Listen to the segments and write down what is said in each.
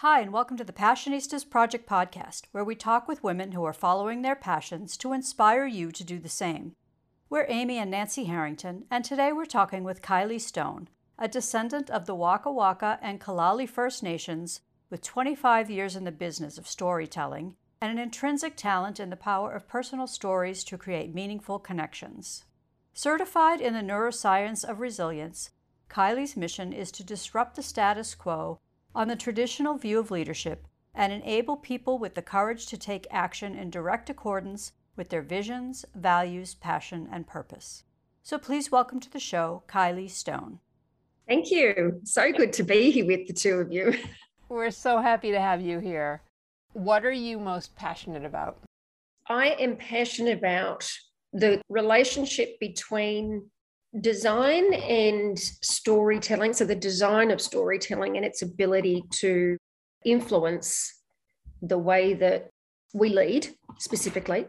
Hi, and welcome to the Passionistas Project podcast, where we talk with women who are following their passions to inspire you to do the same. We're Amy and Nancy Harrington, and today we're talking with Kylee Stone, a descendant of the Wakka Wakka and Kalali First Nations with 25 years in the business of storytelling and an intrinsic talent in the power of personal stories to create meaningful connections. Certified in the neuroscience of resilience, Kylee's mission is to disrupt the status quo on the traditional view of leadership and enable people with the courage to take action in direct accordance with their visions, values, passion, and purpose. So please welcome to the show Kylee Stone. Thank you. So good to be here with the two of you. We're so happy to have you here. What are you most passionate about? I am passionate about the relationship between design and storytelling. So, the design of storytelling and its ability to influence the way that we lead specifically,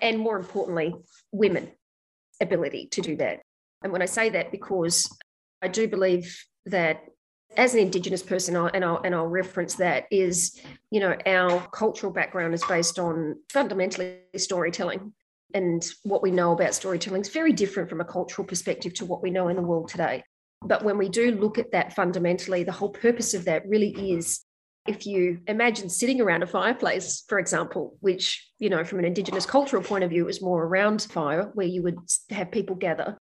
and more importantly, women ability to do that. And when I say that, because I do believe that as an indigenous person and I'll, and I'll reference that is you know our cultural background is based on fundamentally storytelling and what we know about storytelling is very different from a cultural perspective to what we know in the world today. But when we do look at that fundamentally the whole purpose of that really is if you imagine sitting around a fireplace for example which you know from an indigenous cultural point of view is more around fire where you would have people gather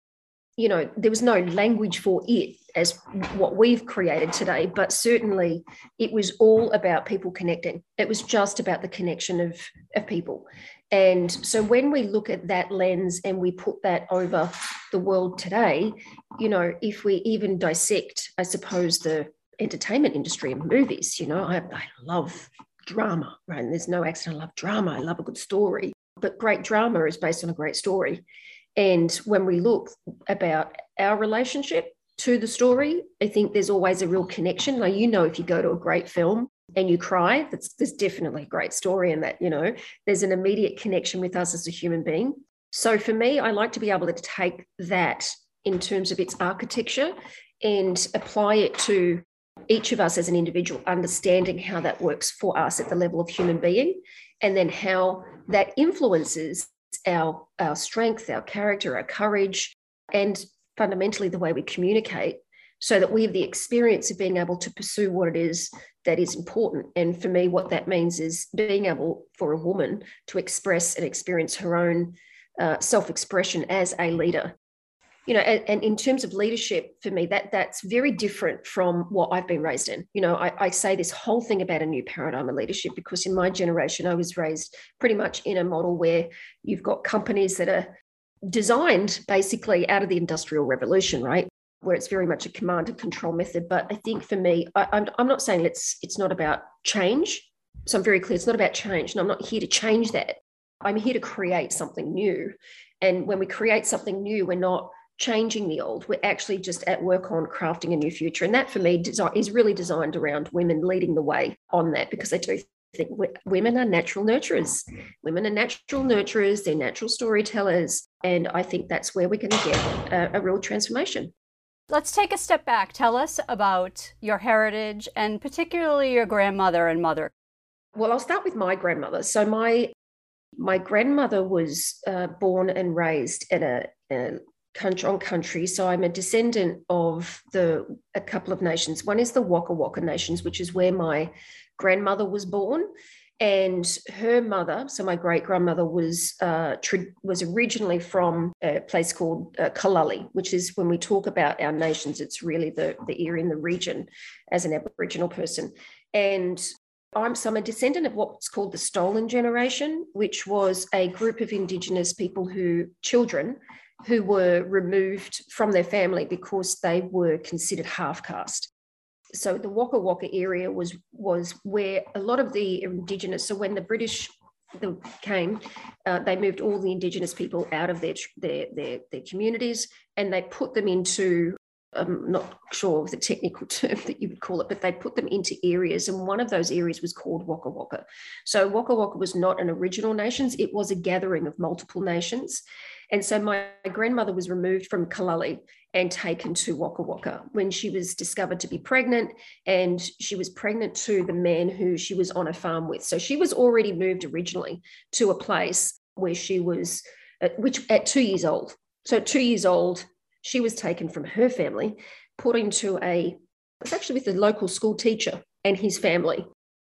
you know there was no language for it as what we've created today but certainly it was all about people connecting. It was just about the connection of of people and so when we look at that lens and we put that over the world today you know if we even dissect i suppose the entertainment industry and movies you know i, I love drama right? And there's no accident i love drama i love a good story. But great drama is based on a great story. And when we look about our relationship to the story, I think there's always a real connection. Now, you know, if you go to a great film and you cry, that's there's definitely a great story in that, you know, there's an immediate connection with us as a human being. So for me, I like to be able to take that in terms of its architecture and apply it to each of us as an individual, understanding how that works for us at the level of human being, and then how that influences our, our strength, our character, our courage, and fundamentally the way we communicate so that we have the experience of being able to pursue what it is that is important. And for me, what that means is being able for a woman to express and experience her own uh, self expression as a leader. You know and, and, in terms of leadership for me that that's very different from what i've been raised in. You know I, I, say this whole thing about a new paradigm of leadership because in my generation i was raised pretty much in a model where you've got companies that are designed basically out of the industrial revolution right where it's very much a command and control method but i think for me I, I'm, I'm not saying it's it's not about change so i'm very clear it's not about change and i'm not here to change that i'm here to create something new and when we create something new we're not changing the old. We're actually just at work on crafting a new future. And that for me is really designed around women leading the way on that because I do think women are natural nurturers. Women are natural nurturers, they're natural storytellers. And I think that's where we're going to get a, a real transformation. Let's take a step back. Tell us about your heritage and particularly your grandmother and mother. Well, I'll start with my grandmother. So my my grandmother was uh, born and raised in a, a country on country. So I'm a descendant of the a couple of nations. One is the Wakka Wakka nations, which is where my grandmother was born, and her mother. So my great grandmother was uh, was originally from a place called uh, Kalali, which is when we talk about our nations, it's really the the area in the region as an Aboriginal person, and. I'm, so I'm a descendant of what's called the stolen generation, which was a group of Indigenous people who, children, who were removed from their family because they were considered half caste. So the Wakka Wakka area was was where a lot of the indigenous. So when the British came, uh, they moved all the indigenous people out of their, their their their communities and they put them into I'm not sure of the technical term that you would call it, but they put them into areas. And one of those areas was called Wakka Wakka. So Wakka Wakka was not an original nations, it was a gathering of multiple nations. And so my grandmother was removed from Kalali and taken to Wakka Wakka when she was discovered to be pregnant. And she was pregnant to the man who she was on a farm with. So she was already moved originally to a place where she was, uh, which at two years old. So, two years old, she was taken from her family, put into a, it's actually with a local school teacher and his family.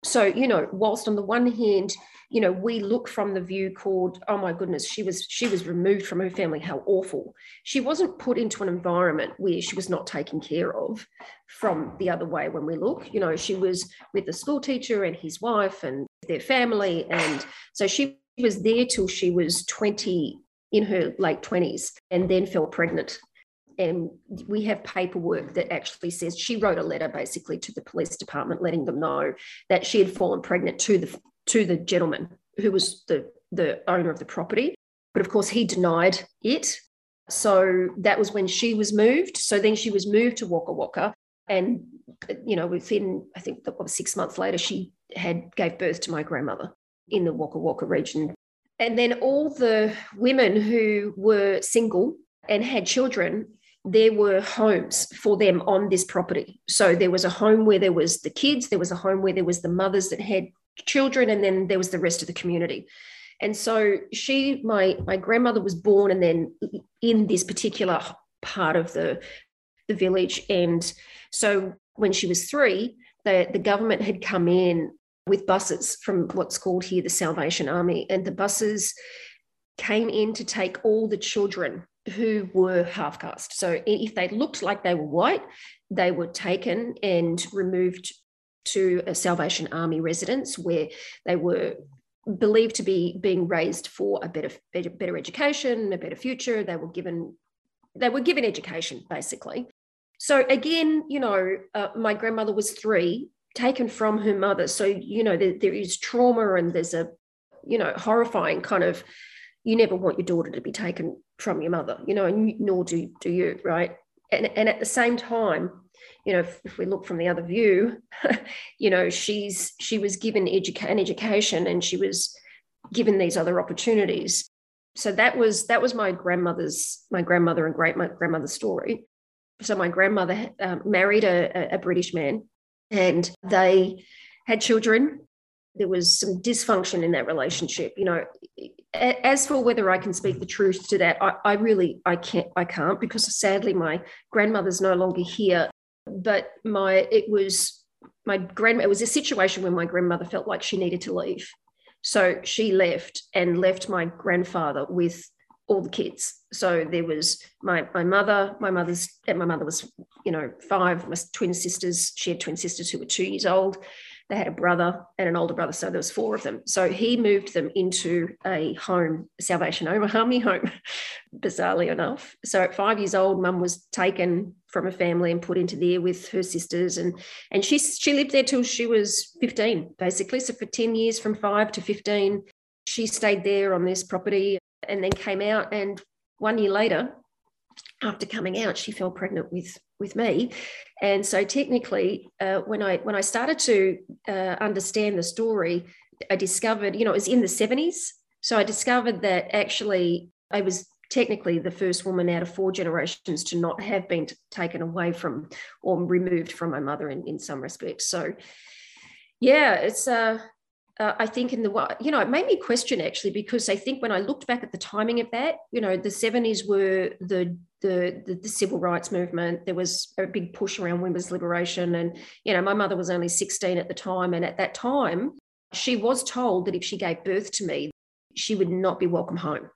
So, you know, whilst on the one hand, you know, we look from the view called, oh my goodness, she was she was removed from her family, how awful. She wasn't put into an environment where she was not taken care of from the other way when we look. You know, she was with the school teacher and his wife and their family. And so she was there till she was 20 in her late 20s and then fell pregnant and we have paperwork that actually says she wrote a letter basically to the police department letting them know that she had fallen pregnant to the to the gentleman who was the the owner of the property. But of course he denied it. So that was when she was moved. So then she was moved to Wakka Wakka. And you know within i think six months later she had gave birth to my grandmother in the Wakka Wakka region. And then all the women who were single and had children there were homes for them on this property. So there was a home where there was the kids, there was a home where there was the mothers that had children, and then there was the rest of the community. And so she, my my grandmother was born and then in this particular part of the the village. And so when she was three, the, the government had come in with buses from what's called here the Salvation Army. And the buses came in to take all the children who were half caste. So if they looked like they were white, they were taken and removed to a Salvation Army residence where they were believed to be being raised for a better, better, better education, a better future. They were given they were given education basically. So again, you know, uh, my grandmother was three, taken from her mother. So you know, there, there is trauma and there's a you know horrifying kind of you never want your daughter to be taken from your mother, you know, and nor do, do you, right? And, and at the same time, you know, if, if we look from the other view, you know, she's she was given educa- an education and she was given these other opportunities. So that was that was my grandmother's my grandmother and great my grandmother's story. So my grandmother um, married a, a British man, and they had children there was some dysfunction in that relationship you know. As for whether i can speak the truth to that I, I, really i can't i can't because sadly my grandmother's no longer here. But my it was my grandma it was a situation where my grandmother felt like she needed to leave. So she left and left my grandfather with all the kids. So there was my my mother my mother's my mother was you know five my twin sisters she had twin sisters who were two years old they had a brother and an older brother, so there was four of them. So he moved them into a home, Salvation Army home, bizarrely enough. So at five years old, mum was taken from a family and put into there with her sisters, and and she she lived there till she was fifteen, basically. So for ten years, from five to fifteen, she stayed there on this property, and then came out. And one year later, after coming out, she fell pregnant with with me, and so technically, uh, when I when I started to uh, understand the story, I discovered, you know, it was in the seventies. So I discovered that actually I was technically the first woman out of four generations to not have been taken away from or removed from my mother in, in some respects. So yeah, it's uh uh, I think in the you know it made me question actually because I think when I looked back at the timing of that, you know, the seventies were the, the, the the civil rights movement. There was a big push around women's liberation, and you know, my mother was only sixteen at the time, and at that time, she was told that if she gave birth to me, she would not be welcome home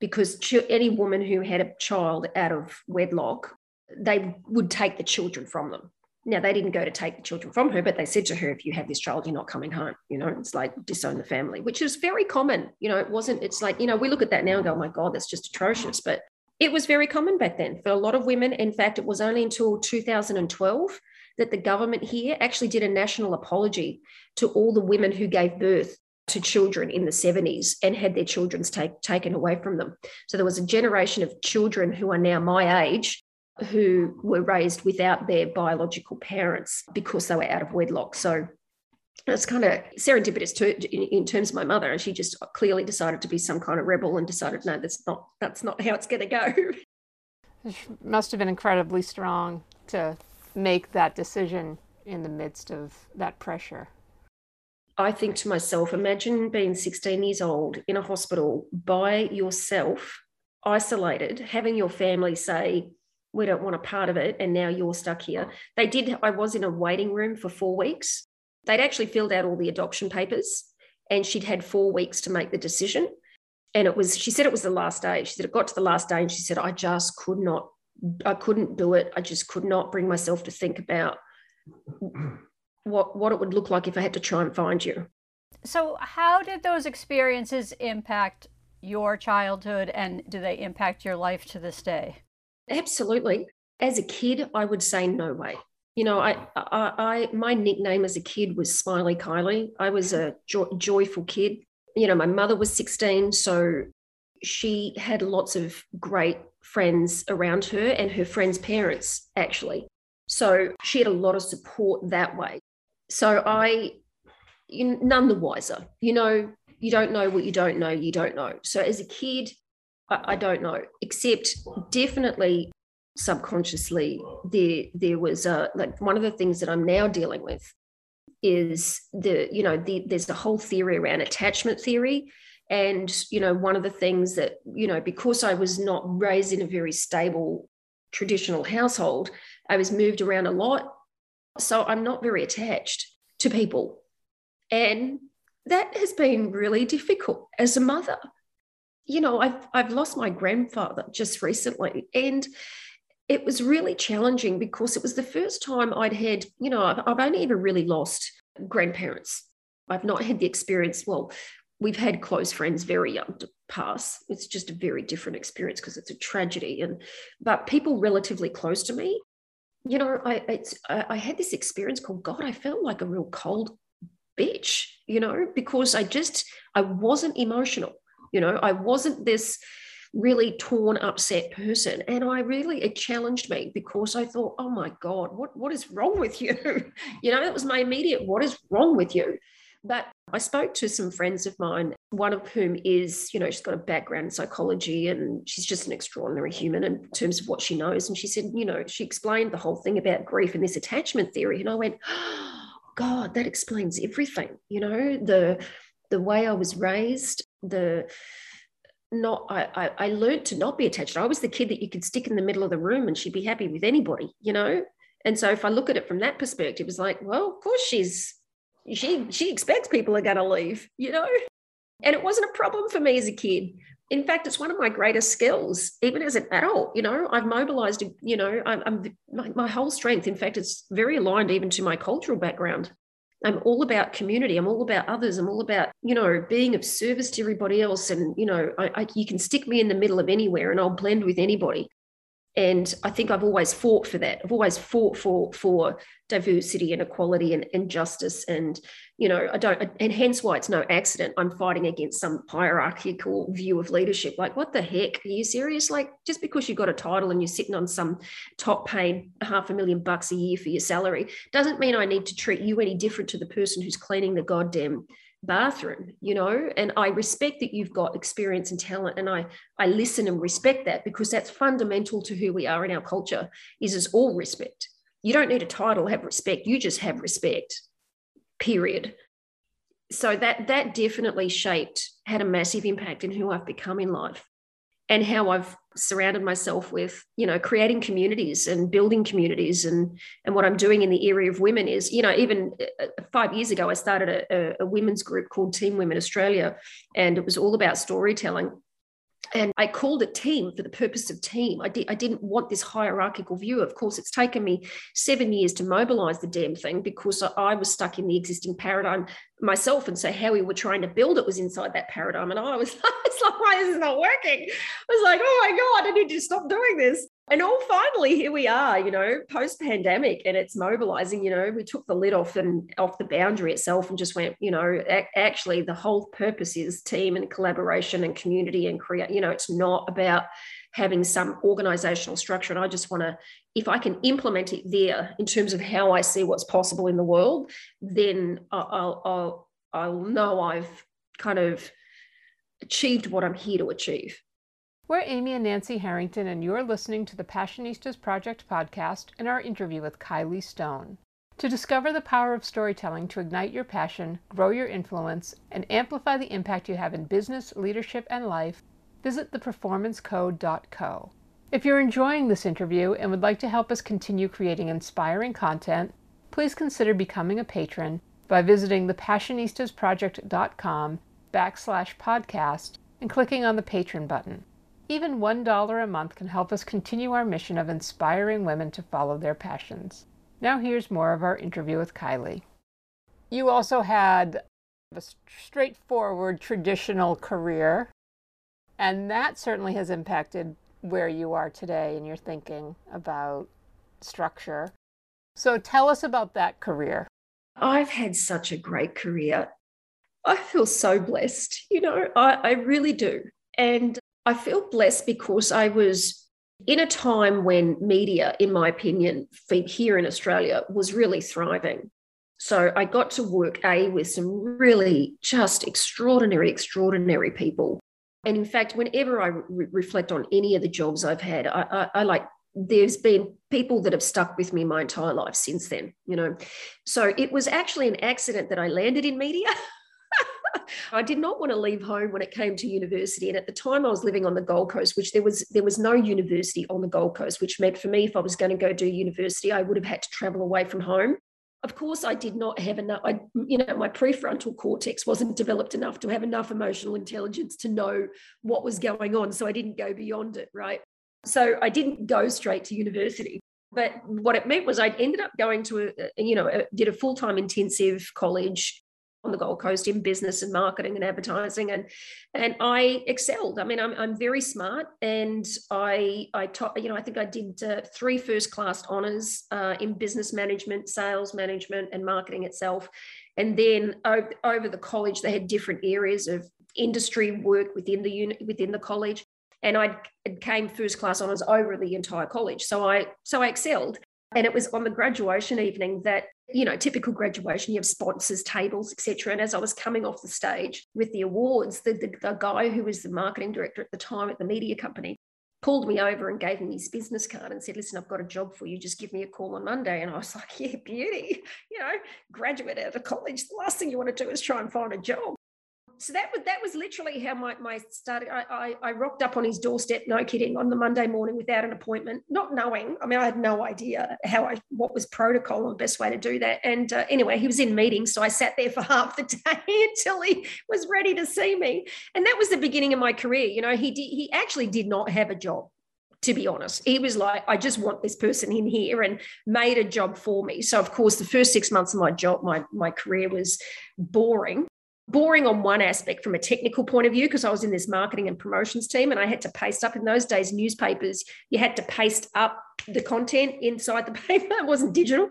because any woman who had a child out of wedlock, they would take the children from them now they didn't go to take the children from her, but they said to her, if you have this child, you're not coming home. You know, it's like disown the family, which is very common. You know, it wasn't, it's like, you know, we look at that now and go, oh my God, that's just atrocious. But it was very common back then for a lot of women. In fact, it was only until 2012 that the government here actually did a national apology to all the women who gave birth to children in the 70s and had their children take, taken away from them. So there was a generation of children who are now my age who were raised without their biological parents because they were out of wedlock. So it's kind of serendipitous to, in, in, terms of my mother, and she just clearly decided to be some kind of rebel and decided, no, that's not that's not how it's going to go. It must have been incredibly strong to make that decision in the midst of that pressure. I think to myself, imagine being 16 years old in a hospital by yourself, isolated, having your family say, we don't want a part of it, and now you're stuck here. They did, I was in a waiting room for four weeks. They'd actually filled out all the adoption papers, and she'd had four weeks to make the decision. And it was, she said it was the last day. She said it got to the last day, and she said, I just could not, I couldn't do it. I just could not bring myself to think about what what it would look like if I had to try and find you. So, how did those experiences impact your childhood, and do they impact your life to this day? Absolutely. As a kid, I would say no way. You know, I, I, I my nickname as a kid was Smiley Kylee. I was a jo- joyful kid. You know, my mother was 16, so she had lots of great friends around her and her friends' parents, actually. So she had a lot of support that way so I, you, none the wiser. You know, you don't know what you don't know, you don't know. So as a kid, I, I don't know, except definitely subconsciously there there was a like one of the things that I'm now dealing with is the you know the, there's the whole theory around attachment theory and you know one of the things that you know because I was not raised in a very stable traditional household I was moved around a lot so I'm not very attached to people. And that has been really difficult as a mother. You know, I've, I've lost my grandfather just recently, and it was really challenging because it was the first time I'd had, you know, I've, I've only ever really lost grandparents. I've not had the experience. Well, we've had close friends very young to pass. It's just a very different experience because it's a tragedy. And but people relatively close to me, you know, I I had this experience called God. I felt like a real cold bitch, you know, because I just I wasn't emotional. You know, I wasn't this really torn, upset person. And I really, it challenged me because I thought, oh my God, what, what is wrong with you? you know, that was my immediate, what is wrong with you? But I spoke to some friends of mine, one of whom is, you know, she's got a background in psychology and she's just an extraordinary human in terms of what she knows. And she said, you know, she explained the whole thing about grief and this attachment theory. And I went, oh, God, that explains everything. You know, the the way I was raised, the not I, I I learned to not be attached. I was the kid that you could stick in the middle of the room and she'd be happy with anybody, you know. And so if I look at it from that perspective, it's like, well, of course she's she she expects people are going to leave you know and it wasn't a problem for me as a kid in fact it's one of my greatest skills even as an adult you know i've mobilized you know i'm, I'm my, my whole strength in fact it's very aligned even to my cultural background i'm all about community. I'm all about others. I'm all about you know being of service to everybody else. And you know I, I, you can stick me in the middle of anywhere and i'll blend with anybody and I think I've always fought for that. I've always fought for for diversity and equality and, and justice. And you know, I don't, and hence why it's no accident I'm fighting against some hierarchical view of leadership. Like, what the heck? Are you serious? Like, just because you've got a title and you're sitting on some top paid half a million bucks a year for your salary doesn't mean I need to treat you any different to the person who's cleaning the goddamn bathroom you know and i respect that you've got experience and talent and i i listen and respect that because that's fundamental to who we are in our culture is is all respect. You don't need a title have respect. You just have respect period. So that that definitely shaped had a massive impact in who i've become in life and how I've surrounded myself with, you know, creating communities and building communities. And, and what I'm doing in the area of women is, you know, even uh, five years ago, I started a, a women's group called Team Women Australia, and it was all about storytelling and I called it team for the purpose of team. I, di- I didn't want this hierarchical view. Of course, it's taken me seven years to mobilize the damn thing because I was stuck in the existing paradigm myself. And so, how we were trying to build it was inside that paradigm. And I was, it's like, why is this not working? I was like, oh my God, I need to stop doing this and all finally here we are you know post pandemic and it's mobilizing you know we took the lid off and off the boundary itself and just went you know actually the whole purpose is team and collaboration and community and create you know it's not about having some organizational structure. And I just want to, if I can implement it there in terms of how I see what's possible in the world, then I'll, I'll, I'll know I've kind of achieved what I'm here to achieve. We're Amy and Nancy Harrington, and you're listening to the Passionistas Project podcast and our interview with Kylee Stone. To discover the power of storytelling to ignite your passion, grow your influence, and amplify the impact you have in business, leadership, and life, visit theperformancecode.co. If you're enjoying this interview and would like to help us continue creating inspiring content, please consider becoming a patron by visiting thepassionistasproject.com backslash podcast and clicking on the patron button. Even $1 a month can help us continue our mission of inspiring women to follow their passions. Now here's more of our interview with Kylee. You also had a straightforward traditional career and that certainly has impacted where you are today and your thinking about structure. So tell us about that career. I've had such a great career. I feel so blessed, you know, I, I really do. And I feel blessed because I was in a time when media, in my opinion, here in Australia was really thriving. So I got to work A with some really just extraordinary, extraordinary people and in fact, whenever I re- reflect on any of the jobs I've had, I, I, I like there's been people that have stuck with me my entire life since then, you know. So it was actually an accident that I landed in media. I did not want to leave home when it came to university. And at the time I was living on the Gold Coast, which there was there was no university on the Gold Coast, which meant for me, if I was going to go do university, I would have had to travel away from home. Of course, I did not have enough. I, you know, my prefrontal cortex wasn't developed enough to have enough emotional intelligence to know what was going on. So I didn't go beyond it, right? So I didn't go straight to university. But what it meant was I ended up going to a, you know, a, did a full time intensive college on the Gold Coast in business and marketing and advertising, and and I excelled. I mean, I'm, I'm very smart, and I I taught. You know, I think I did uh, three first class honors uh, in business management, sales management, and marketing itself. And then over, over the college, they had different areas of industry work within the unit within the college and I came first class honors over the entire college. So I so I excelled. And it was on the graduation evening that, you know, typical graduation, you have sponsors, tables, etc. And as I was coming off the stage with the awards, the, the, the guy who was the marketing director at the time at the media company pulled me over and gave me his business card and said, Listen, I've got a job for you. Just give me a call on Monday. And I was like, Yeah, beauty. You know, graduate out of college. The last thing you want to do is try and find a job so that was that was literally how my my started. I, I, I rocked up on his doorstep, no kidding, on the Monday morning without an appointment, not knowing. I mean, I had no idea how I what was protocol and the best way to do that. And uh, anyway, he was in meetings, so I sat there for half the day until he was ready to see me. And that was the beginning of my career. You know, he did, he actually did not have a job to be honest. He was like, I just want this person in here and made a job for me. So, of course, the first six months of my job, my, my career was boring boring on one aspect from a technical point of view because I was in this marketing and promotions team and I had to paste up in those days newspapers you had to paste up the content inside the paper it wasn't digital.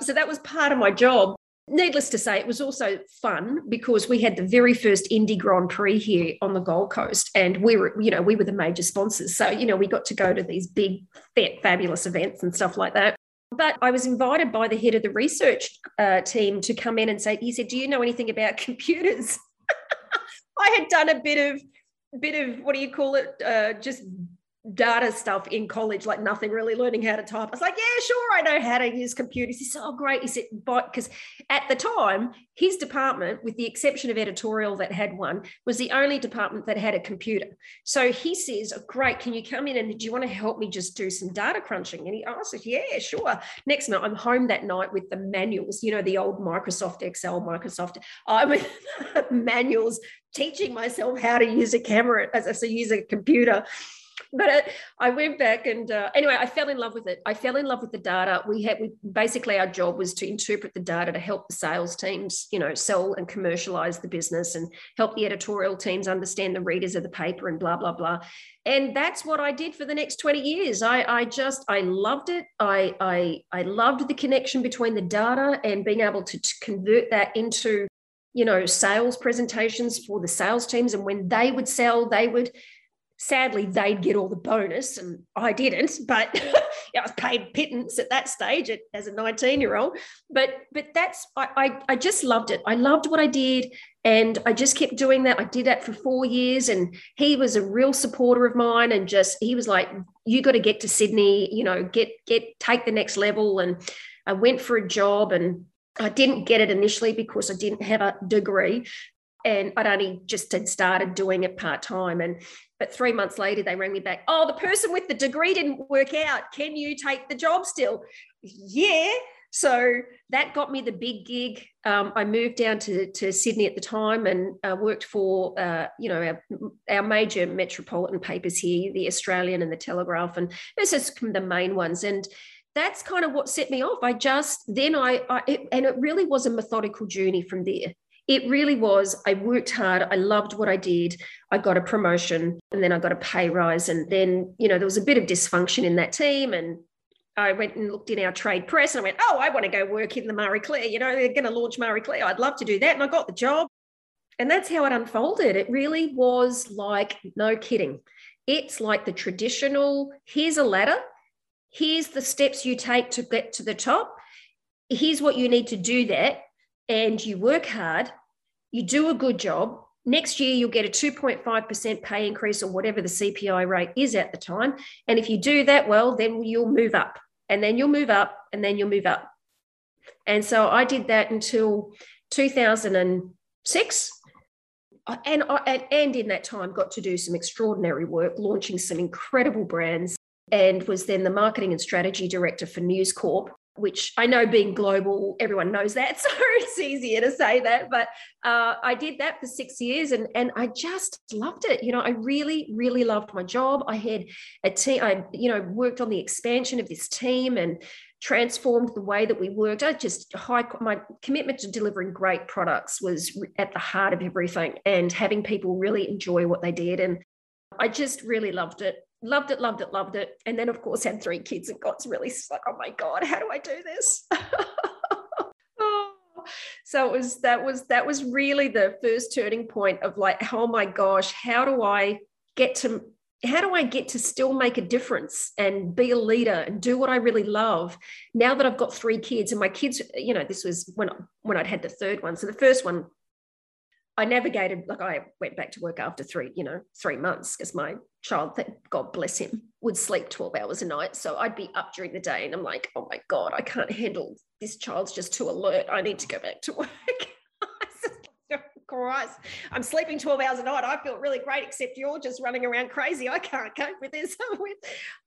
So that was part of my job. Needless to say it was also fun because we had the very first Indy Grand Prix here on the Gold Coast and we were you know we were the major sponsors. So you know we got to go to these big fabulous events and stuff like that but I was invited by the head of the research uh, team to come in and say, he said, Do you know anything about computers? I had done a bit of bit of what do you call it? Uh, just data stuff in college, like nothing really learning how to type. I was like, yeah, sure, I know how to use computers. He said, oh, great. He said, but because at the time, his department, with the exception of editorial that had one, was the only department that had a computer. So he says, oh, great, can you come in and do you want to help me just do some data crunching? And he asked, yeah, sure. Next night, I'm home that night with the manuals, you know, the old Microsoft Excel, Microsoft, I'm with manuals teaching myself how to use a camera as use a computer but uh, I went back and uh, anyway, I fell in love with it. I fell in love with the data. We had we basically our job was to interpret the data to help the sales teams, you know, sell and commercialize the business and help the editorial teams understand the readers of the paper and blah blah blah. And that's what I did for the next 20 years. I, I just I loved it. I, I I loved the connection between the data and being able to, to convert that into you know sales presentations for the sales teams and when they would sell they would sadly they'd get all the bonus and I didn't, but I was paid pittance at that stage as a 19 year old. But but that's I, I I just loved it. I loved what I did. And I just kept doing that. I did that for four years. And he was a real supporter of mine and just he was like, you got to get to Sydney, you know, get get take the next level. And I went for a job and I didn't get it initially because I didn't have a degree and I'd only just had started doing it part time. And but three months later, they rang me back. Oh, the person with the degree didn't work out. Can you take the job still? Yeah. So that got me the big gig. Um, I moved down to, to Sydney at the time and uh, worked for, uh, you know, our, our major metropolitan papers here, the Australian and the Telegraph, and this is the main ones. And that's kind of what set me off. I just then I, I it, and it really was a methodical journey from there it really was. I worked hard. I loved what I did. I got a promotion and then I got a pay rise. And then, you know, there was a bit of dysfunction in that team. And I went and looked in our trade press and I went, oh, I want to go work in the Marie Claire. You know, they're going to launch Marie Claire. I'd love to do that. And I got the job. And that's how it unfolded. It really was like, no kidding. It's like the traditional here's a ladder, here's the steps you take to get to the top. Here's what you need to do that and you work hard, you do a good job. Next year, you'll get a 2.5% pay increase or whatever the CPI rate is at the time. And if you do that well, then you'll move up, and then you'll move up, and then you'll move up. And so I did that until 2006. Uh, and, I, and in that time, got to do some extraordinary work, launching some incredible brands, and was then the marketing and strategy director for News Corp, which I know being global, everyone knows that. So it's easier to say that. But uh, I did that for six years and, and I just loved it. You know, I really, really loved my job. I had a team, I, you know, worked on the expansion of this team and transformed the way that we worked. I just high, my commitment to delivering great products was at the heart of everything and having people really enjoy what they did. And I just really loved it loved it, loved it, loved it. And then, of course, had three kids and got really like, oh my God, how do I do this? oh. So it was that was that was really the first turning point of like, oh my gosh, how do I get to how do I get to still make a difference and be a leader and do what I really love now that I've got three kids and my kids, you know, this was when when I'd had the third one. So the first one I navigated, like I went back to work after three, you know, three months because my child, God bless him, would sleep 12 hours a night. So I'd be up during the day and I'm like, oh my God, I can't handle this child's just too alert. I need to go back to work. Christ, I'm sleeping 12 hours a night. I feel really great, except you're just running around crazy. I can't cope with this.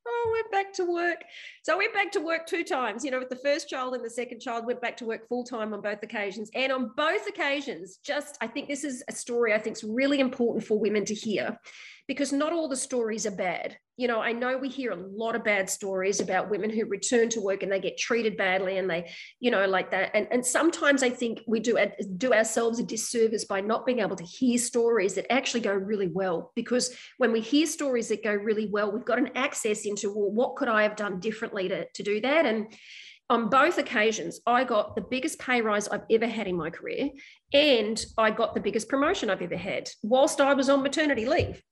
Oh, went back to work. So I went back to work two times, you know, with the first child and the second child, went back to work full time on both occasions. And on both occasions, just I think this is a story I think is really important for women to hear because not all the stories are bad. You know, I know we hear a lot of bad stories about women who return to work and they get treated badly and they, you know, like that. And, and sometimes I think we do, do ourselves a disservice by not being able to hear stories that actually go really well. Because when we hear stories that go really well, we've got an access into, well, what could I have done differently to, to do that? And on both occasions, I got the biggest pay rise I've ever had in my career, and I got the biggest promotion I've ever had whilst I was on maternity leave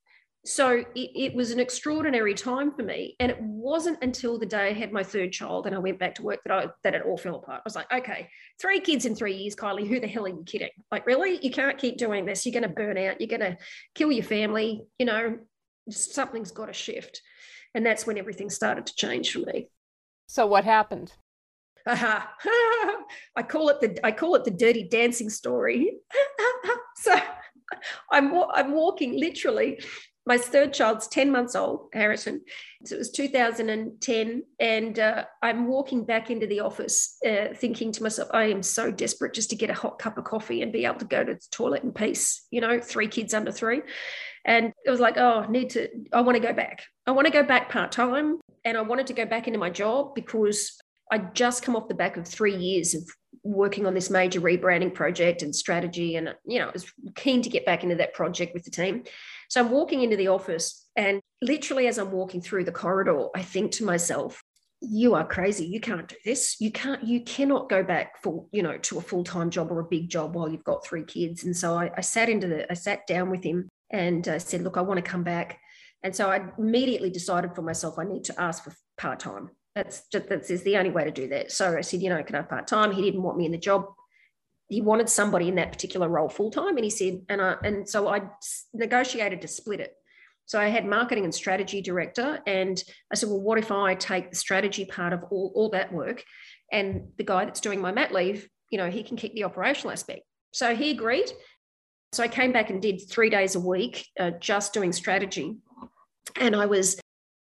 so it, it, was an extraordinary time for me and it wasn't until the day i had my third child and i went back to work that i that it all fell apart. I was like okay three kids in three years Kylee who the hell are you kidding? Like really? You can't keep doing this. You're going to burn out. You're going to kill your family you know? Something's got to shift. And that's when everything started to change for me. So what happened? Uh-huh. I call it the I call it the dirty dancing story. so I'm I'm walking literally my third child's 10 months old, Harrison. So it was 2010. And uh, I'm walking back into the office uh, thinking to myself, I am so desperate just to get a hot cup of coffee and be able to go to the toilet in peace, you know, three kids under three. And it was like, oh, I need to, I want to go back. I want to go back part time. And I wanted to go back into my job because I'd just come off the back of three years of working on this major rebranding project and strategy. And, you know, I was keen to get back into that project with the team. So I'm walking into the office, and literally as I'm walking through the corridor, I think to myself, you are crazy. You can't do this. You can't, you cannot go back for, you know, to a full-time job or a big job while you've got three kids. And so I, I sat into the, I sat down with him and I said, look, I want to come back. And so I immediately decided for myself I need to ask for part time. That's just that's is the only way to do that. So I said, you know, can I have part time? He didn't want me in the job. He wanted somebody in that particular role full time, and he said, and I and so I negotiated to split it. So I had marketing and strategy director, and I said, well, what if I take the strategy part of all, all that work, and the guy that's doing my mat leave, you know, he can keep the operational aspect. So he agreed. So I came back and did three days a week, uh, just doing strategy, and I was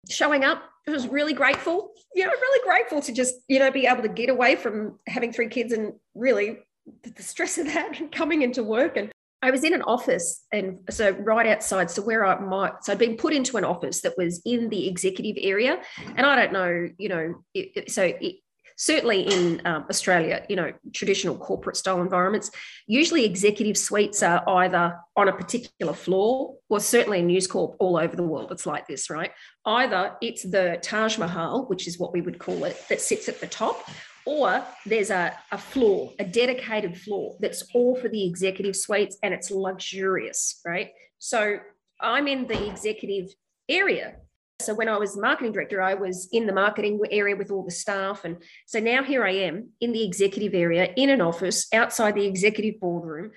showing up I was really grateful, you know, really grateful to just, you know, be able to get away from having three kids and really the stress of that coming into work. And I was in an office and so right outside. So where I might, so I'd been put into an office that was in the executive area. And I don't know, you know, it, so it, certainly in um, Australia, you know, traditional corporate style environments, usually executive suites are either on a particular floor or certainly in News Corp all over the world. It's like this, right? Either it's the Taj Mahal, which is what we would call it, that sits at the top, or there's a, a floor, a dedicated floor that's all for the executive suites and it's luxurious, right? So I'm in the executive area so when I was marketing director, I was in the marketing area with all the staff. And so now here I am in the executive area, in an office outside the executive boardroom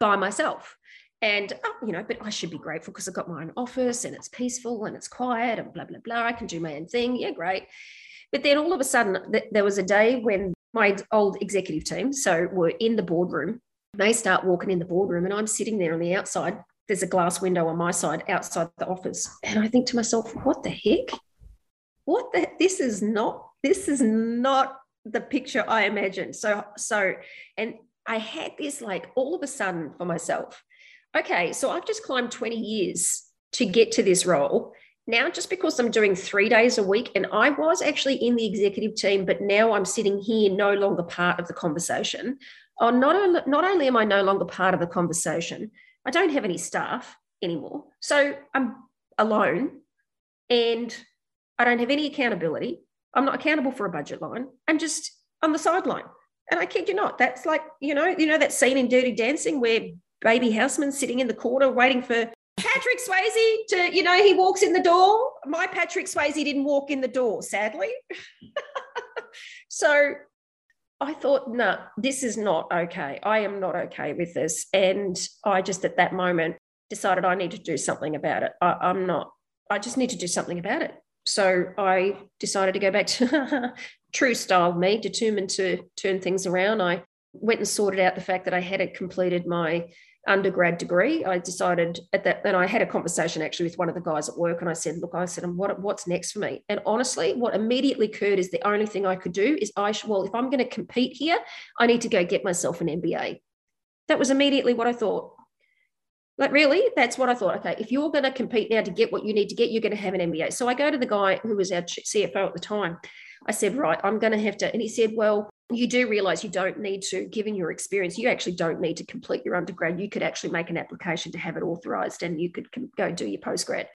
by myself. And, oh, you know, but I should be grateful because I've got my own office and it's peaceful and it's quiet and blah, blah, blah. I can do my own thing. Yeah, great. But then all of a sudden, th- there was a day when my old executive team, so were in the boardroom, they start walking in the boardroom and I'm sitting there on the outside there's a glass window on my side outside the office. And I think to myself, what the heck? What the this is not this is not the picture I imagined. So so and I had this like all of a sudden for myself. Okay, so I've just climbed 20 years to get to this role. Now, just because I'm doing three days a week, and I was actually in the executive team, but now I'm sitting here no longer part of the conversation. Oh, not, only, not only am I no longer part of the conversation, I don't have any staff anymore. So I'm alone and I don't have any accountability. I'm not accountable for a budget line. I'm just on the sideline. And I kid you not, that's like, you know, you know that scene in Dirty Dancing where baby Houseman's sitting in the corner waiting for Patrick Swayze to, you know, he walks in the door. My Patrick Swayze didn't walk in the door, sadly. so I thought, no, nah, this is not okay. I am not okay with this. And I just at that moment decided I need to do something about it. I, I'm not, I just need to do something about it. So I decided to go back to true style me, determined to turn things around. I went and sorted out the fact that I hadn't completed my undergrad degree, I decided at that, and I had a conversation actually with one of the guys at work, and I said, "Look, I said, what, what's next for me?" And honestly, what immediately occurred is the only thing I could do is I well, if I'm going to compete here, I need to go get myself an MBA. That was immediately what I thought. Like, really? That's what I thought. Okay, if you're going to compete now to get what you need to get, you're going to have an MBA. So I go to the guy who was our CFO at the time. I said, right, I'm going to have to. And he said, well, you do realize you don't need to, given your experience, you actually don't need to complete your undergrad. You could actually make an application to have it authorized and you could go do your postgrad.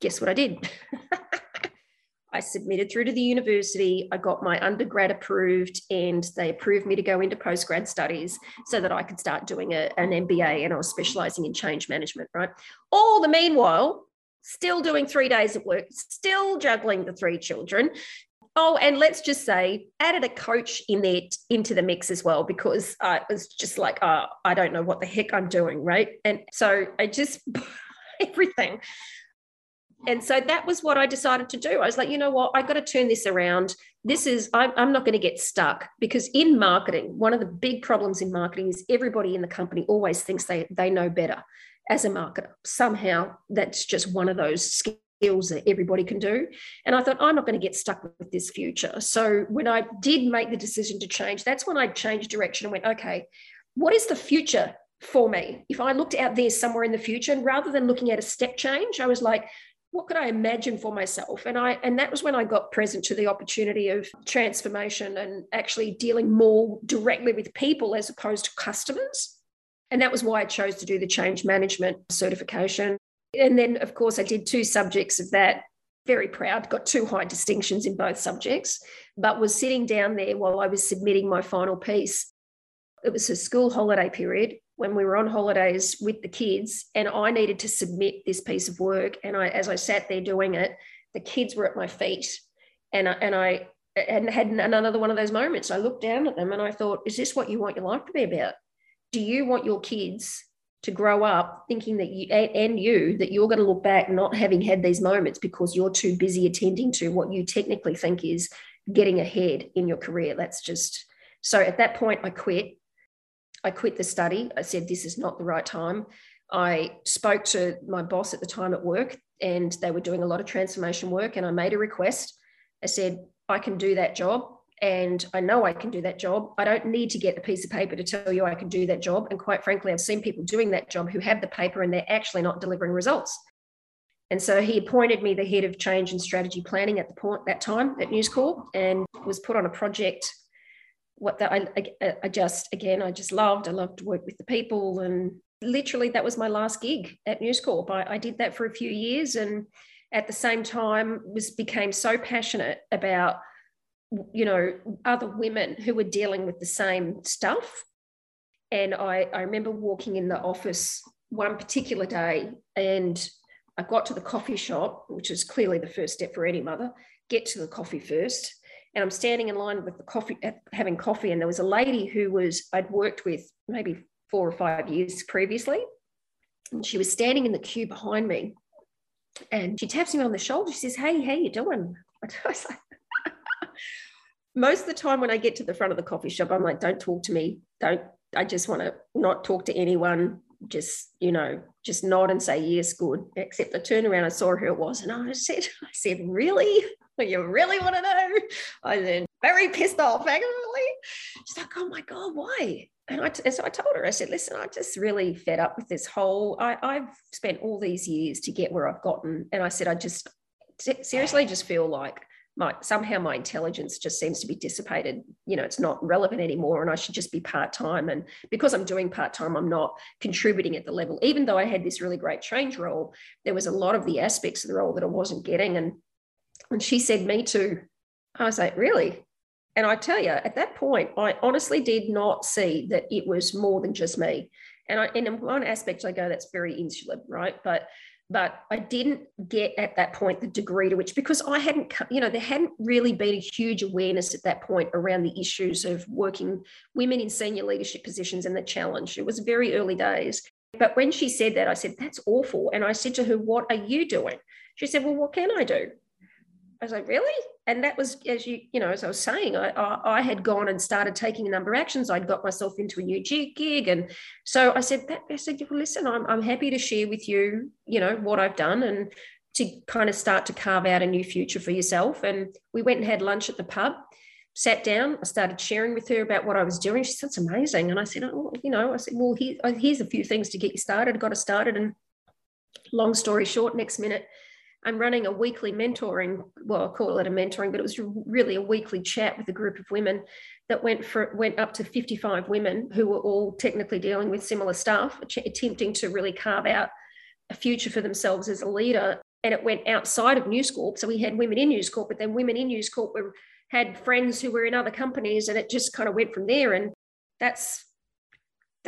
Guess what I did? I submitted through to the university. I got my undergrad approved and they approved me to go into postgrad studies so that I could start doing a, an MBA and I was specializing in change management, right? All the meanwhile, still doing three days of work, still juggling the three children, Oh, and let's just say added a coach in there into the mix as well because I was just like, uh, I don't know what the heck I'm doing, right? And so I just everything. And so that was what I decided to do. I was like, you know what? I got to turn this around. This is, I'm, I'm not going to get stuck because in marketing, one of the big problems in marketing is everybody in the company always thinks they, they know better as a marketer. Somehow that's just one of those skills skills that everybody can do. And I thought, I'm not going to get stuck with this future. So when I did make the decision to change, that's when I changed direction and went, okay, what is the future for me? If I looked out there somewhere in the future, and rather than looking at a step change, I was like, what could I imagine for myself? And I and that was when I got present to the opportunity of transformation and actually dealing more directly with people as opposed to customers. And that was why I chose to do the change management certification. And then, of course, I did two subjects of that. Very proud, got two high distinctions in both subjects, but was sitting down there while I was submitting my final piece. It was a school holiday period. when we were on holidays with the kids and I needed to submit this piece of work. And I, as I sat there doing it, the kids were at my feet and I, and I and had another one of those moments. I looked down at them and I thought, is this what you want your life to be about? Do you want your kids to grow up thinking that you and you that you're going to look back not having had these moments because you're too busy attending to what you technically think is getting ahead in your career? That's just so at that point I quit I quit the study. I said, this is not the right time. I spoke to my boss at the time at work, and they were doing a lot of transformation work. And I made a request. I said, I can do that job. And I know I can do that job. I don't need to get a piece of paper to tell you I can do that job. And quite frankly, I've seen people doing that job who have the paper and they're actually not delivering results. And so he appointed me the head of change and strategy planning at the point that time at News Corp and was put on a project what that I, I just again I just loved. I loved to work with the people, and literally that was my last gig at News Corp. I, I did that for a few years, and at the same time was became so passionate about you know other women who were dealing with the same stuff. And I, I remember walking in the office one particular day, and I got to the coffee shop, which is clearly the first step for any mother. Get to the coffee first and I'm standing in line with the coffee, uh, having coffee, and there was a lady who was I'd worked with maybe four or five years previously, and she was standing in the queue behind me, and she taps me on the shoulder. She says, "Hey, how you doing?" I was like, most of the time when I get to the front of the coffee shop, I'm like, "Don't talk to me. Don't. I just want to not talk to anyone. Just you know, just nod and say yes, good." Except I turned around, I saw who it was, and I said, "I said, really?" you really want to know? I said, very pissed off, actually. She's like, oh my God, why? And, I, and so I told her, I said, listen, I'm just really fed up with this whole, I, I've spent all these years to get where I've gotten. And I said, I just seriously just feel like my, somehow my intelligence just seems to be dissipated. You know, it's not relevant anymore, and I should just be part time. And because I'm doing part time, I'm not contributing at the level. Even though I had this really great change role, there was a lot of the aspects of the role that I wasn't getting. And and she said, Me too. I was like, Really? And I tell you, at that point, I honestly did not see that it was more than just me. And I, in one aspect, I go, that's very insular, right? But but I didn't get at that point the degree to which, because I hadn't, you know, there hadn't really been a huge awareness at that point around the issues of working women in senior leadership positions and the challenge. It was very early days. But when she said that, I said, that's awful. And I said to her, what are you doing? She said, well, what can I do? I was like, really? And that was, as you, you know, as I was saying, I, I, I, had gone and started taking a number of actions. I'd got myself into a new gig. And so I said, that, I said, well, listen, I'm, I'm happy to share with you, you know, what I've done and to kind of start to carve out a new future for yourself. And we went and had lunch at the pub, sat down. I started sharing with her about what I was doing. She said, it's amazing. And I said, oh, you know, I said, well, here, uh, here's a few things to get you started. Got us started. And long story short, next minute, I'm running a weekly mentoring, well, I call it a mentoring, but it was really a weekly chat with a group of women that went for went up to 55 women who were all technically dealing with similar stuff, attempting to really carve out a future for themselves as a leader. And it went outside of News Corp. So we had women in News Corp, but then women in News Corp were had friends who were in other companies, and it just kind of went from there. And that's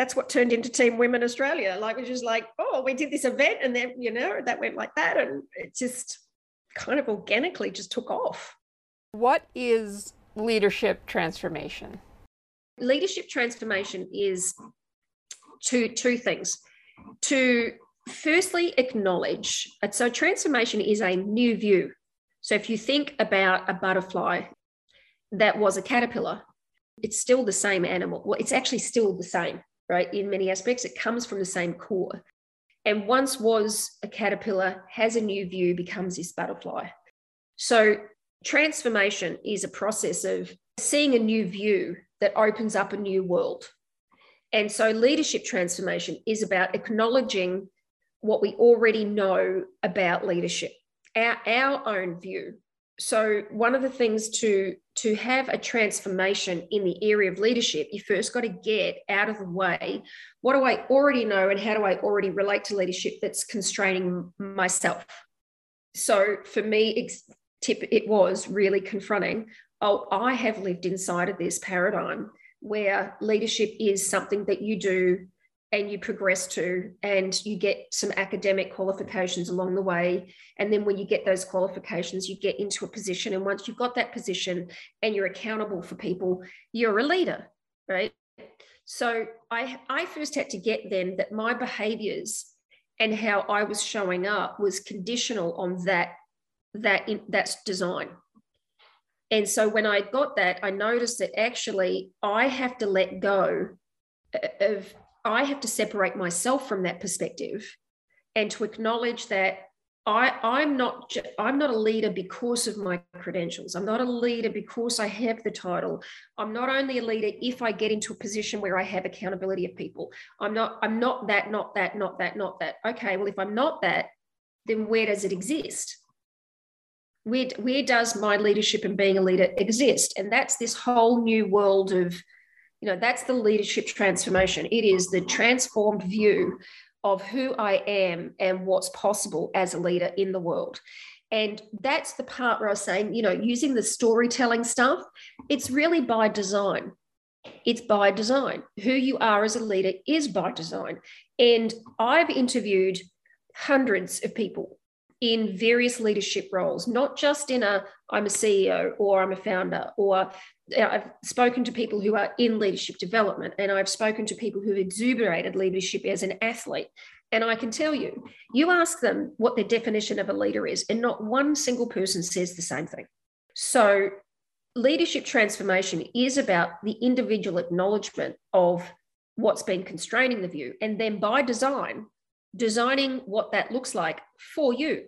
that's what turned into Team Women Australia. Like it was just like, oh, we did this event and then, you know, that went like that. And it just kind of organically just took off. What is leadership transformation? Leadership transformation is two two things. To firstly acknowledge, so transformation is a new view. So if you think about a butterfly that was a caterpillar, it's still the same animal. Well, it's actually still the same right? In many aspects, it comes from the same core. And once was a caterpillar, has a new view, becomes this butterfly. So, transformation is a process of seeing a new view that opens up a new world. And so, leadership transformation is about acknowledging what we already know about leadership, our, our own view so one of the things to to have a transformation in the area of leadership you first got to get out of the way what do i already know and how do i already relate to leadership that's constraining myself? So for me tip it was really confronting oh i have lived inside of this paradigm where leadership is something that you do and you progress to and you get some academic qualifications along the way. And then when you get those qualifications you get into a position. And once you've got that position and you're accountable for people you're a leader right? So i i first had to get then that my behaviors and how i was showing up was conditional on that that in, that's design. And so when i got that i noticed that actually i have to let go of I have to separate myself from that perspective and to acknowledge that I, I'm not I'm not a leader because of my credentials. I'm not a leader because I have the title. I'm not only a leader if I get into a position where I have accountability of people. I'm not I'm not that, not that, not that, not that. Okay, well, if I'm not that, then where does it exist? Where, where does my leadership and being a leader exist? And that's this whole new world of you know, that's the leadership transformation. It is the transformed view of who I am and what's possible as a leader in the world. And that's the part where I was saying, you know, using the storytelling stuff, it's really by design. It's by design. Who you are as a leader is by design. And I've interviewed hundreds of people in various leadership roles, not just in a I'm a CEO or I'm a founder or uh, I've spoken to people who are in leadership development and I've spoken to people who've exuberated leadership as an athlete. And I can tell you, you ask them what their definition of a leader is, and not one single person says the same thing. So, leadership transformation is about the individual acknowledgement of what's been constraining the view. And then by design, designing what that looks like for you.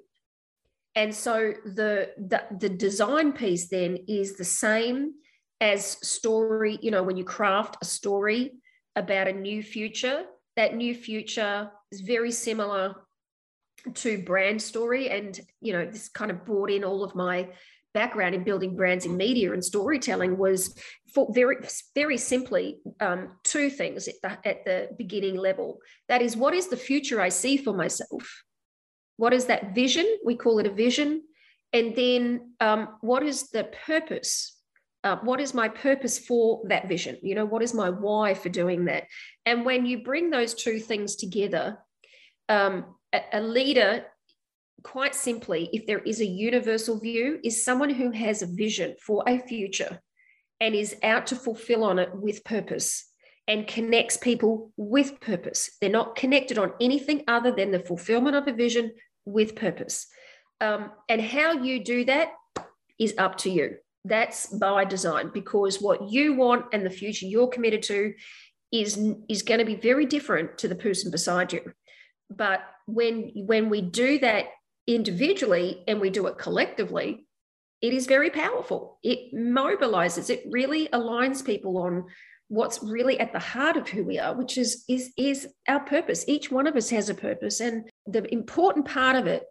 And so the, the, the design piece then is the same as story, you know, when you craft a story about a new future, that new future is very similar to brand story. And, you know, this kind of brought in all of my background in building brands in media and storytelling was very very simply um, two things at the, at the beginning level. That is what is the future i see for myself? What is that vision? We call it a vision. And then um, what is the purpose? Uh, what is my purpose for that vision? You know what is my why for doing that? And when you bring those two things together um, a, a leader quite simply if there is a universal view is someone who has a vision for a future and is out to fulfill on it with purpose and connects people with purpose. They're not connected on anything other than the fulfillment of a vision with purpose. Um, and how you do that is up to you. That's by design because what you want and the future you're committed to is is going to be very different to the person beside you. But when when we do that individually and we do it collectively it is very powerful. It mobilizes it really aligns people on what's really at the heart of who we are which is is is our purpose. Each one of us has a purpose and the important part of it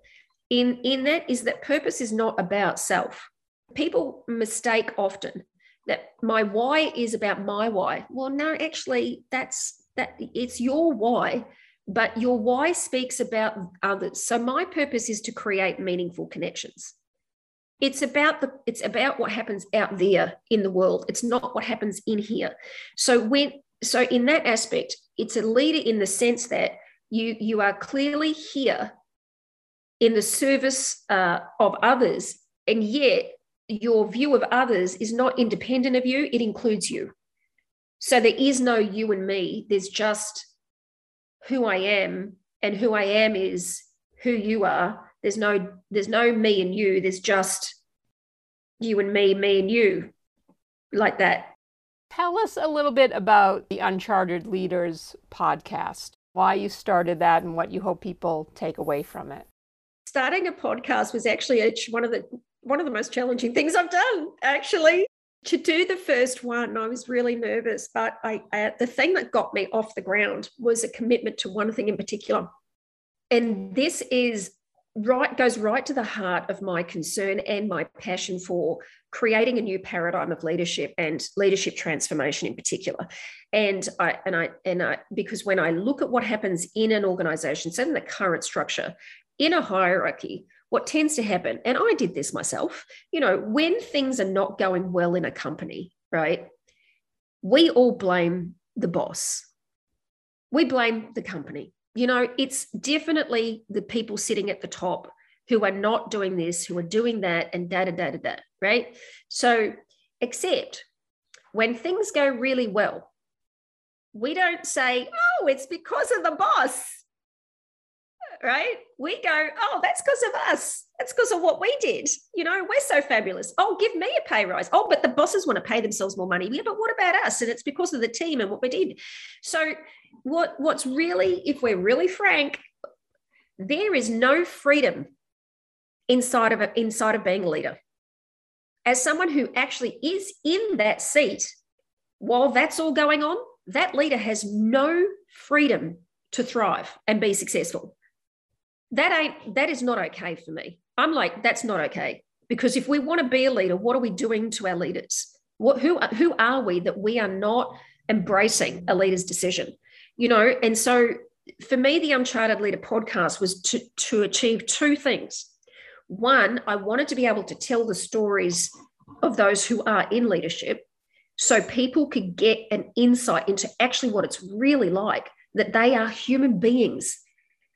in in that is that purpose is not about self. People mistake often that my why is about my why. Well, no, actually, that's that it's your why, but your why speaks about others. So my purpose is to create meaningful connections. It's about the it's about what happens out there in the world. It's not what happens in here. So when so in that aspect, it's a leader in the sense that you you are clearly here in the service uh, of others, and yet your view of others is not independent of you, it includes you. So there is no you and me, there's just who I am, and who I am is who you are. There's no there's no me and you, there's just you and me, me and you, like that. Tell us a little bit about the Uncharted Leaders podcast, why you started that, and what you hope people take away from it. Starting a podcast was actually one of the one of the most challenging things I've done, actually. To do the first one, I was really nervous, but I, I, the thing that got me off the ground was a commitment to one thing in particular. And this is right goes right to the heart of my concern and my passion for creating a new paradigm of leadership and leadership transformation in particular and i and i and i because when i look at what happens in an organization so in the current structure in a hierarchy what tends to happen, and I did this myself, you know, when things are not going well in a company, right? We all blame the boss. we blame the company. You know, it's definitely the people sitting at the top who are not doing this, who are doing that, and da da da da da, right? So, except when things go really well, we don't say, oh, it's because of the boss, right? We go, oh, that's because of us. That's because of what we did. You know, we're so fabulous. Oh, give me a pay rise. Oh, but the bosses want to pay themselves more money. Yeah, but what about us? And it's because of the team and what we did. So, what what's really, if we're really frank, there is no freedom inside of it, inside of being a leader. As someone who actually is in that seat, while that's all going on, that leader has no freedom to thrive and be successful. That ain't that is not okay for me. I'm like, that's not okay. Because if we want to be a leader, what are we doing to our leaders? What who who are we that we are not embracing a leader's decision? You know, and so for me, the Uncharted Leader podcast was to, to achieve two things. One, I wanted to be able to tell the stories of those who are in leadership so people could get an insight into actually what it's really like that they are human beings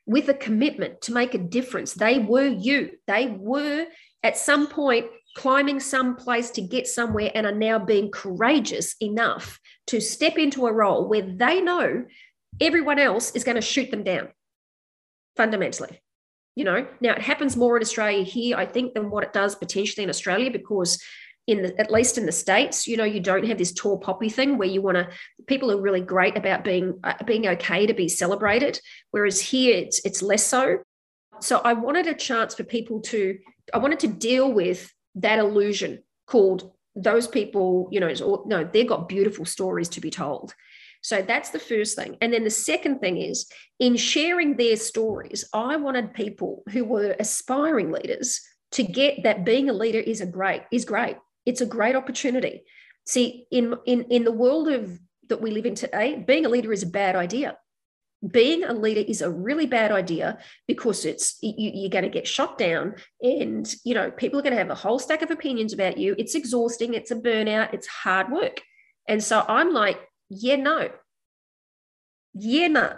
with a commitment to make a difference. They were you. They were at some point climbing some place to get somewhere and are now being courageous enough to step into a role where they know everyone else is going to shoot them down fundamentally you know now it happens more in australia here i think than what it does potentially in australia because in the, at least in the states you know you don't have this tall poppy thing where you want to people are really great about being uh, being okay to be celebrated whereas here it's it's less so so i wanted a chance for people to i wanted to deal with that illusion called those people you know no they've got beautiful stories to be told so that's the first thing. And then the second thing is in sharing their stories, I wanted people who were aspiring leaders to get that being a leader is a great, is great. It's a great opportunity. See, in, in, in the world of that we live in today, being a leader is a bad idea. Being a leader is a really bad idea because it's you, you're going to get shot down, and you know people are going to have a whole stack of opinions about you. It's exhausting. It's a burnout. It's hard work. And so I'm like, yeah, no. Yeah, no.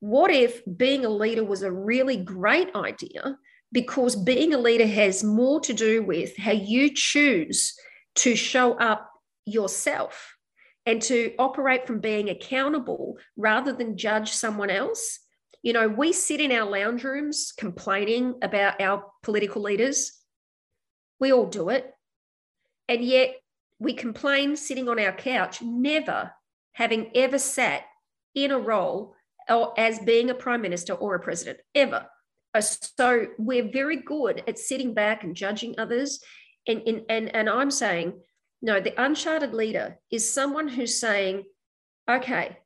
What if being a leader was a really great idea? Because being a leader has more to do with how you choose to show up yourself and to operate from being accountable rather than judge someone else. You know, we sit in our lounge rooms complaining about our political leaders. We all do it. And yet we complain sitting on our couch, never having ever sat in a role or as being a prime minister or a president, ever. Uh, so we're very good at sitting back and judging others. And, and, and, and I'm saying, no, the uncharted leader is someone who's saying, okay,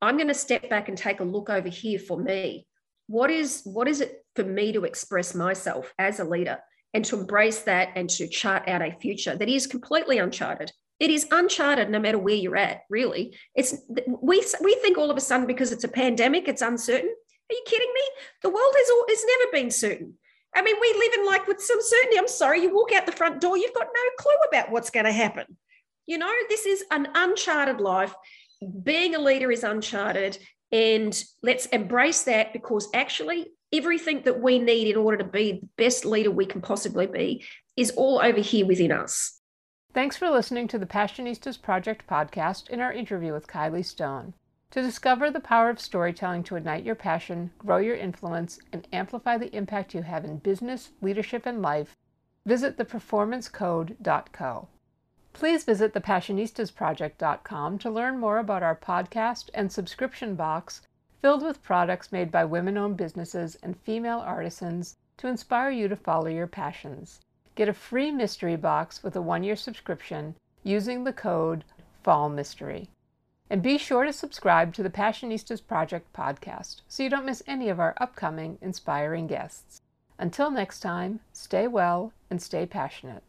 I'm going to step back and take a look over here for me. What is what is it for me to express myself as a leader? and to embrace that and to chart out a future that is completely uncharted. It is uncharted no matter where you're at, really. It's we we think all of a sudden because it's a pandemic, it's uncertain. Are you kidding me? The world has all, has never been certain. I mean, we live in like with some certainty. I'm sorry, you walk out the front door, you've got no clue about what's going to happen. You know, this is an uncharted life. Being a leader is uncharted. And let's embrace that because actually everything that we need in order to be the best leader we can possibly be is all over here within us. Thanks for listening to the Passionistas Project podcast in our interview with Kylee Stone. To discover the power of storytelling to ignite your passion, grow your influence, and amplify the impact you have in business, leadership, and life, visit theperformancecode.co. Please visit thepassionistasproject.com to learn more about our podcast and subscription box filled with products made by women owned businesses and female artisans to inspire you to follow your passions. Get a free mystery box with a one year subscription using the code Fall Mystery. And be sure to subscribe to the Passionistas Project podcast so you don't miss any of our upcoming inspiring guests. Until next time, stay well and stay passionate.